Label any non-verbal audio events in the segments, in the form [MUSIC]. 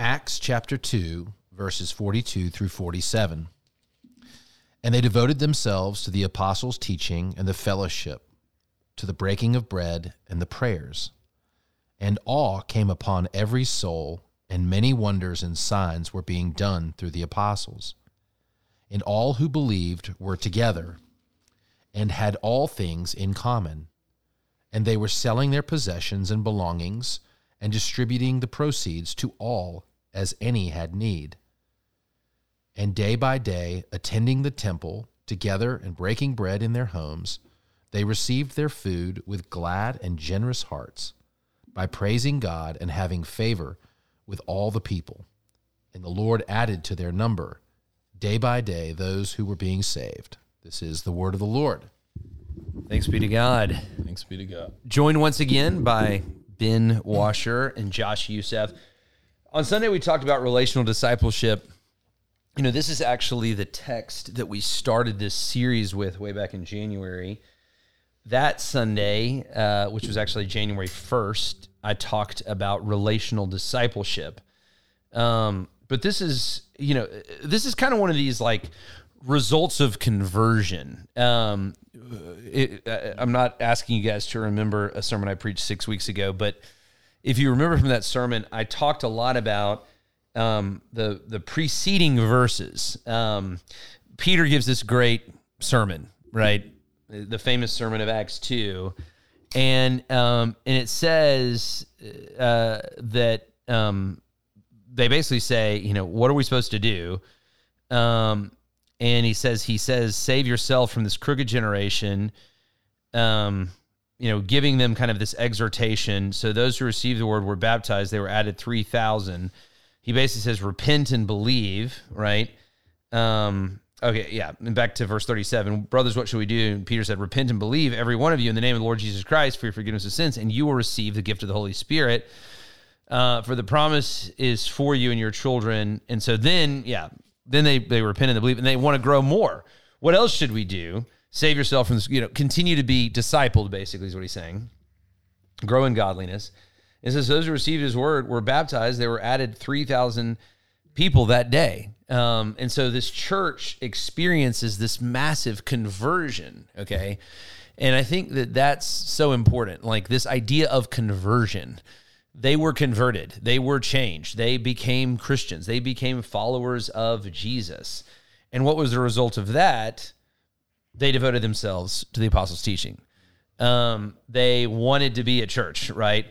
Acts chapter 2, verses 42 through 47. And they devoted themselves to the apostles' teaching and the fellowship, to the breaking of bread and the prayers. And awe came upon every soul, and many wonders and signs were being done through the apostles. And all who believed were together and had all things in common. And they were selling their possessions and belongings and distributing the proceeds to all as any had need. And day by day, attending the temple together and breaking bread in their homes, they received their food with glad and generous hearts by praising God and having favor with all the people. And the Lord added to their number day by day those who were being saved. This is the word of the Lord. Thanks be to God. Thanks be to God. Joined once again by Ben Washer and Josh Youssef. On Sunday, we talked about relational discipleship. You know, this is actually the text that we started this series with way back in January. That Sunday, uh, which was actually January 1st, I talked about relational discipleship. Um, but this is, you know, this is kind of one of these like results of conversion. Um, it, I'm not asking you guys to remember a sermon I preached six weeks ago, but if you remember from that sermon, I talked a lot about um, the the preceding verses. Um, Peter gives this great sermon, right? The famous sermon of Acts two, and um, and it says uh, that um, they basically say, you know, what are we supposed to do? Um, and he says he says save yourself from this crooked generation um you know giving them kind of this exhortation. So those who received the word were baptized. They were added 3000 he basically says repent and believe right? Um okay yeah and back to verse 37 brothers what should we do? And peter said repent and believe every one of you in the name of the lord jesus christ for your forgiveness of sins and you will receive the gift of the holy spirit uh, for the promise is for you and your children. And so then yeah then they they repent and they believe and they want to grow more. What else should we do? Save yourself from this, you know, continue to be discipled, basically, is what he's saying. Grow in godliness. It says those who received his word were baptized. They were added 3,000 people that day. Um, and so this church experiences this massive conversion, okay? And I think that that's so important. Like this idea of conversion they were converted, they were changed, they became Christians, they became followers of Jesus. And what was the result of that? They devoted themselves to the apostles' teaching. Um, they wanted to be a church, right?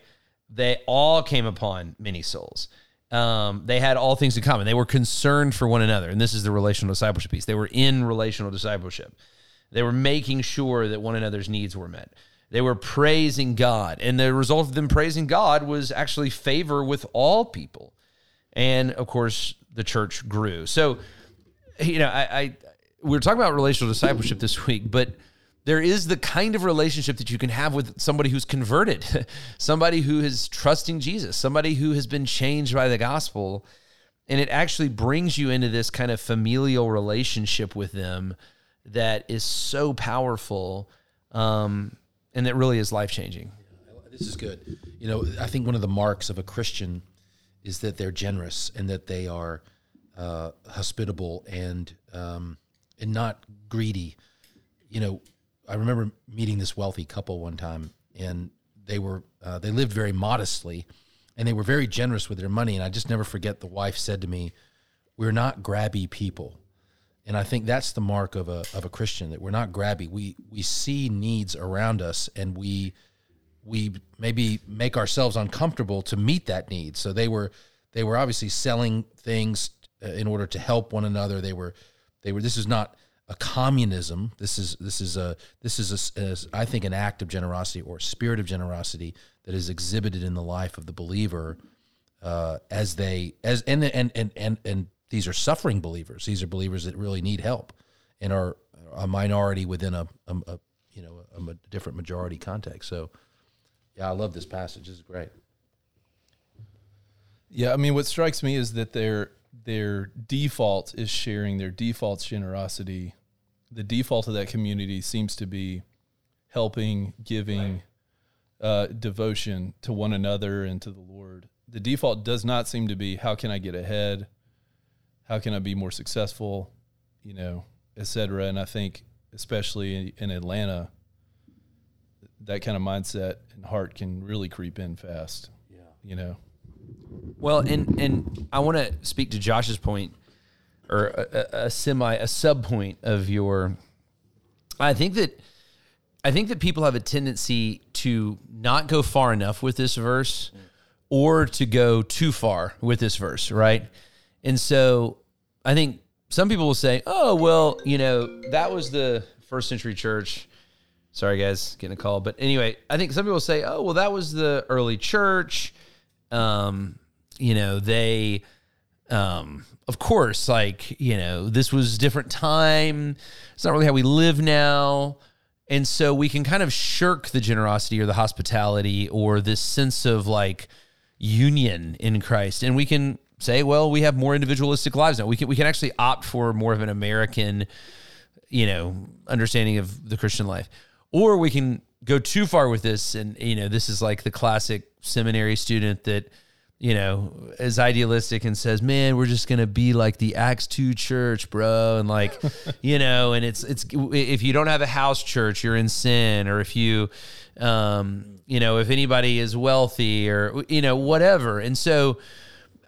They all came upon many souls. Um, they had all things in common. They were concerned for one another. And this is the relational discipleship piece. They were in relational discipleship. They were making sure that one another's needs were met. They were praising God. And the result of them praising God was actually favor with all people. And of course, the church grew. So, you know, I, I we were talking about relational discipleship this week, but there is the kind of relationship that you can have with somebody who's converted, [LAUGHS] somebody who is trusting Jesus, somebody who has been changed by the gospel. And it actually brings you into this kind of familial relationship with them that is so powerful. Um, and that really is life changing. This is good. You know, I think one of the marks of a Christian is that they're generous and that they are uh, hospitable and um, and not greedy. You know, I remember meeting this wealthy couple one time, and they were uh, they lived very modestly, and they were very generous with their money. And I just never forget the wife said to me, "We're not grabby people." And I think that's the mark of a of a Christian that we're not grabby. We we see needs around us and we we maybe make ourselves uncomfortable to meet that need. So they were they were obviously selling things uh, in order to help one another. They were they were this is not a communism. This is this is a this is a, a I think an act of generosity or spirit of generosity that is exhibited in the life of the believer uh, as they as and and and and and these are suffering believers. These are believers that really need help and are a minority within a, a, a you know a, a, different majority context. So, yeah, I love this passage. This is great. Yeah, I mean, what strikes me is that their their default is sharing. Their default's generosity. The default of that community seems to be helping, giving, right. uh, devotion to one another and to the Lord. the default does not seem to be how can I get ahead, how can I be more successful, you know, et cetera. And I think especially in, in Atlanta, that kind of mindset and heart can really creep in fast. Yeah, you know. Well, and and I want to speak to Josh's point, or a, a, a semi a sub point of your. I think that I think that people have a tendency to not go far enough with this verse, or to go too far with this verse, right? And so I think some people will say, "Oh, well, you know, that was the first century church." Sorry, guys, getting a call. But anyway, I think some people say, "Oh, well, that was the early church." Um, you know, they, um, of course, like you know, this was different time. It's not really how we live now. And so we can kind of shirk the generosity or the hospitality or this sense of like union in Christ. And we can say, well, we have more individualistic lives now. We can we can actually opt for more of an American, you know, understanding of the Christian life. Or we can go too far with this and you know, this is like the classic seminary student that you know, is idealistic and says, "Man, we're just gonna be like the Acts two church, bro," and like, [LAUGHS] you know, and it's it's if you don't have a house church, you're in sin, or if you, um, you know, if anybody is wealthy, or you know, whatever. And so,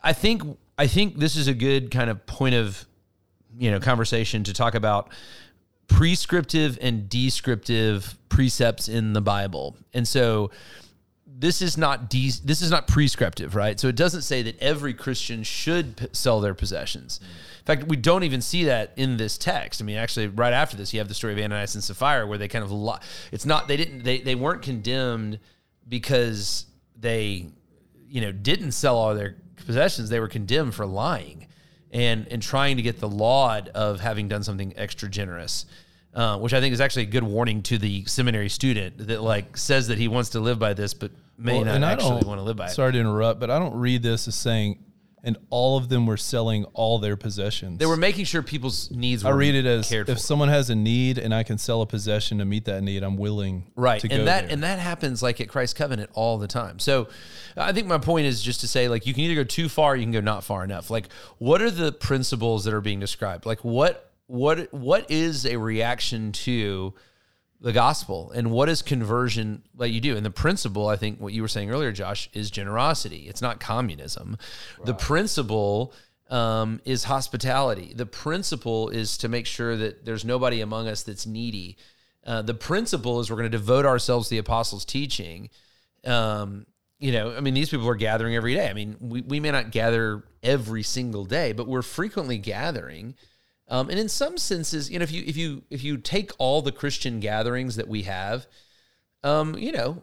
I think I think this is a good kind of point of, you know, conversation to talk about prescriptive and descriptive precepts in the Bible, and so this is not de- this is not prescriptive, right? So it doesn't say that every Christian should p- sell their possessions. In fact, we don't even see that in this text. I mean, actually, right after this, you have the story of Ananias and Sapphira, where they kind of li- it's not they didn't they they weren't condemned because they you know didn't sell all their possessions. They were condemned for lying and and trying to get the laud of having done something extra generous. Uh, which I think is actually a good warning to the seminary student that like says that he wants to live by this, but may Well, not actually want to live by it. Sorry to interrupt, but I don't read this as saying, and all of them were selling all their possessions. They were making sure people's needs were I read it as if for. someone has a need and I can sell a possession to meet that need, I'm willing right to and that there. and that happens like at christ covenant all the time so i think my point is just to say like you can either go too far or you can go not far enough like what are the principles that are being described like what what what is a reaction to the gospel. And what is conversion that you do? And the principle i think what you were saying earlier josh is generosity. It's not communism. The principle um, is hospitality. The principle is to make sure that there's nobody among us that's needy. Uh, the principle is we're going to devote ourselves to the apostles teaching. Um, you know i mean these people are gathering every day. I mean we, we may not gather every single day but we're frequently gathering um, and in some senses, you know, if you if you if you take all the Christian gatherings that we have, um, you know,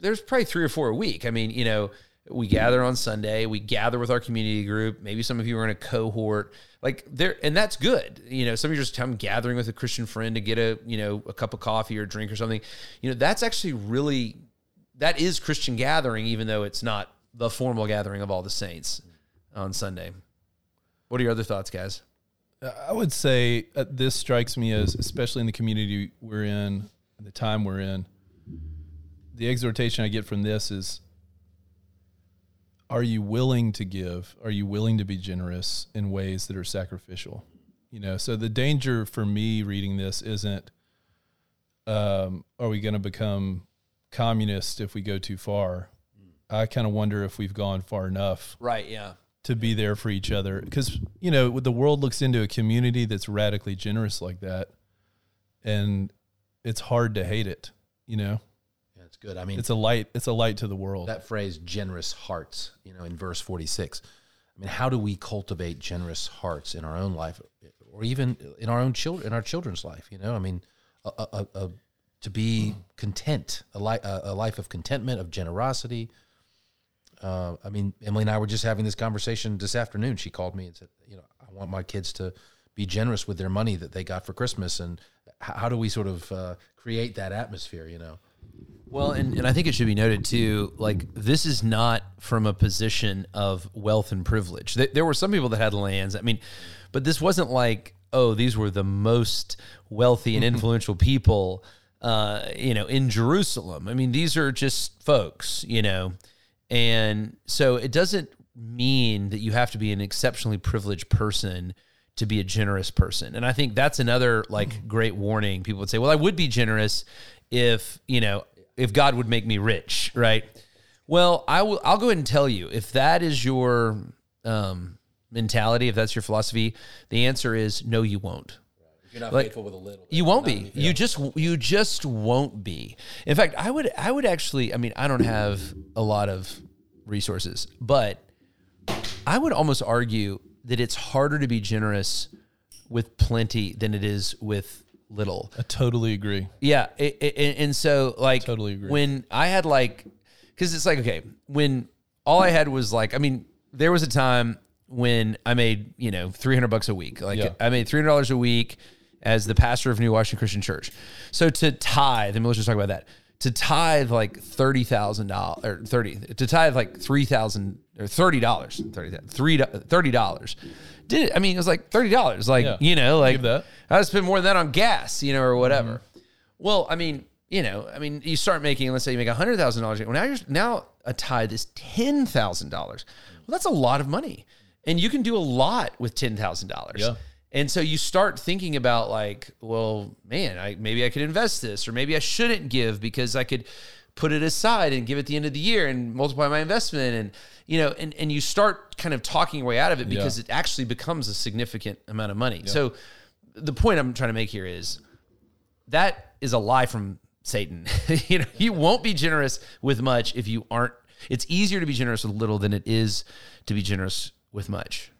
there's probably three or four a week. I mean, you know, we gather on Sunday, we gather with our community group. Maybe some of you are in a cohort, like there, and that's good. You know, some of you just come gathering with a Christian friend to get a you know a cup of coffee or drink or something. You know, that's actually really that is Christian gathering, even though it's not the formal gathering of all the saints on Sunday. What are your other thoughts, guys? I would say uh, this strikes me as, especially in the community we're in, the time we're in, the exhortation I get from this is are you willing to give? Are you willing to be generous in ways that are sacrificial? You know, so the danger for me reading this isn't um, are we going to become communist if we go too far? I kind of wonder if we've gone far enough Right. Yeah. To be there for each other. Because you know the world looks into a community that's radically generous like that and it's hard to hate it you know? Yeah, it's good. I mean, it's a light it's a light to the world. that phrase generous hearts you know in verse 46 i mean how do we cultivate generous hearts in our own life or even in our own children in our children's life you know? I mean a, a, a, to be content a, li- a life of contentment of generosity uh, i mean emily and i were just having this conversation this afternoon she called me and said you know i want my kids to be generous with their money that they got for christmas and how, how do we sort of uh, create that atmosphere you know Well, and, and I think it should be noted too, like this is not from a position of wealth and privilege. There, there were some people that had lands. I mean, but this wasn't like, oh, these were the most wealthy and [LAUGHS] influential people, uh, you know, in Jerusalem. I mean, these are just folks, you know, And so it doesn't mean that you have to be an exceptionally privileged person to be a generous person. And I think that's another like great warning. People would say, "Well, I would be generous if, you know, if God would make me rich, right?" Well, I will I'll go ahead and tell you if that is your um mentality, if that's your philosophy, the answer is no you won't. If you're not Like, faithful with a little, You won't be. You just you just won't be. In fact, I would I would actually I mean, I don't have a lot of resources, but I would almost argue that it's harder to be generous with plenty than it is with little. I totally agree. Yeah, it, it, and- and so like Totally agree. when I had like, because it's like okay, when all I had was like, I mean, there was a time when I made you know three hundred bucks a week. Like Yeah. I made three hundred dollars a week as the pastor of New Washington Christian Church. So to tithe, and let's just talk about that. To tithe like thirty thousand dollars or thirty to tithe like three thousand or thirty dollars, thirty dollars. Did it? I mean, it was like thirty dollars. Like Yeah. you know, like. I spend more than that on gas, you know, or whatever. Mm-hmm. Well, I mean, you know, I mean, you start making, let's say you make hundred thousand dollars. Well, now you're now a tithe is ten thousand dollars. Well, that's a lot of money, and you can do a lot with ten thousand dollars. Yeah. And so you start thinking about like, well, man, I maybe I could invest this, or maybe I shouldn't give because I could put it aside and give at the end of the year and multiply my investment and you know and, and you start kind of talking your way out of it because it actually becomes a significant amount of money so the point i'm trying to make here is that is a lie from Satan. [LAUGHS] you know, you won't be generous with much if you aren't. It's easier to be generous with little than it is to be generous with much.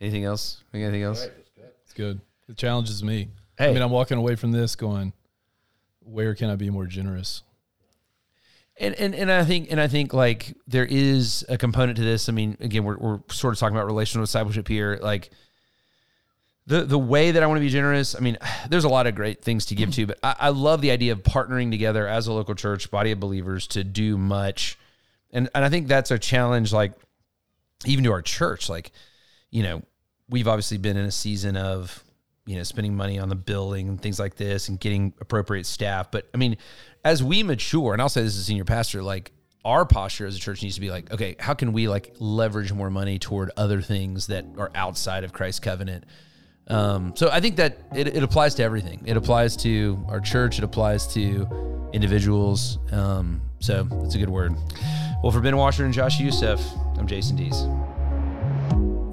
Anything else? Anything else? It's good. It challenges me. Hey. I mean, I'm walking away from this going, where can I be more generous? And, and and I think and I think like there is a component to this. I mean, again, we're we're sort of talking about relational discipleship here. Like the the way that I want to be generous. I mean, [SIGHS] there's a lot of great things to give to, but I, I love the idea of partnering together as a local church, body of believers, to do much. And and I think that's a challenge. Like even to our church, like you know, we've obviously been in a season of you know spending money on the building and things like this and getting appropriate staff. But i mean as we mature and i'll say this as a senior pastor like our posture as a church needs to be like okay how can we like leverage more money toward other things that are outside of christ's covenant? Um, so i think that it, it applies to everything. It applies to our church. It applies to individuals. Um, so it's a good word. Well for ben washer and josh youssef i'm jason dees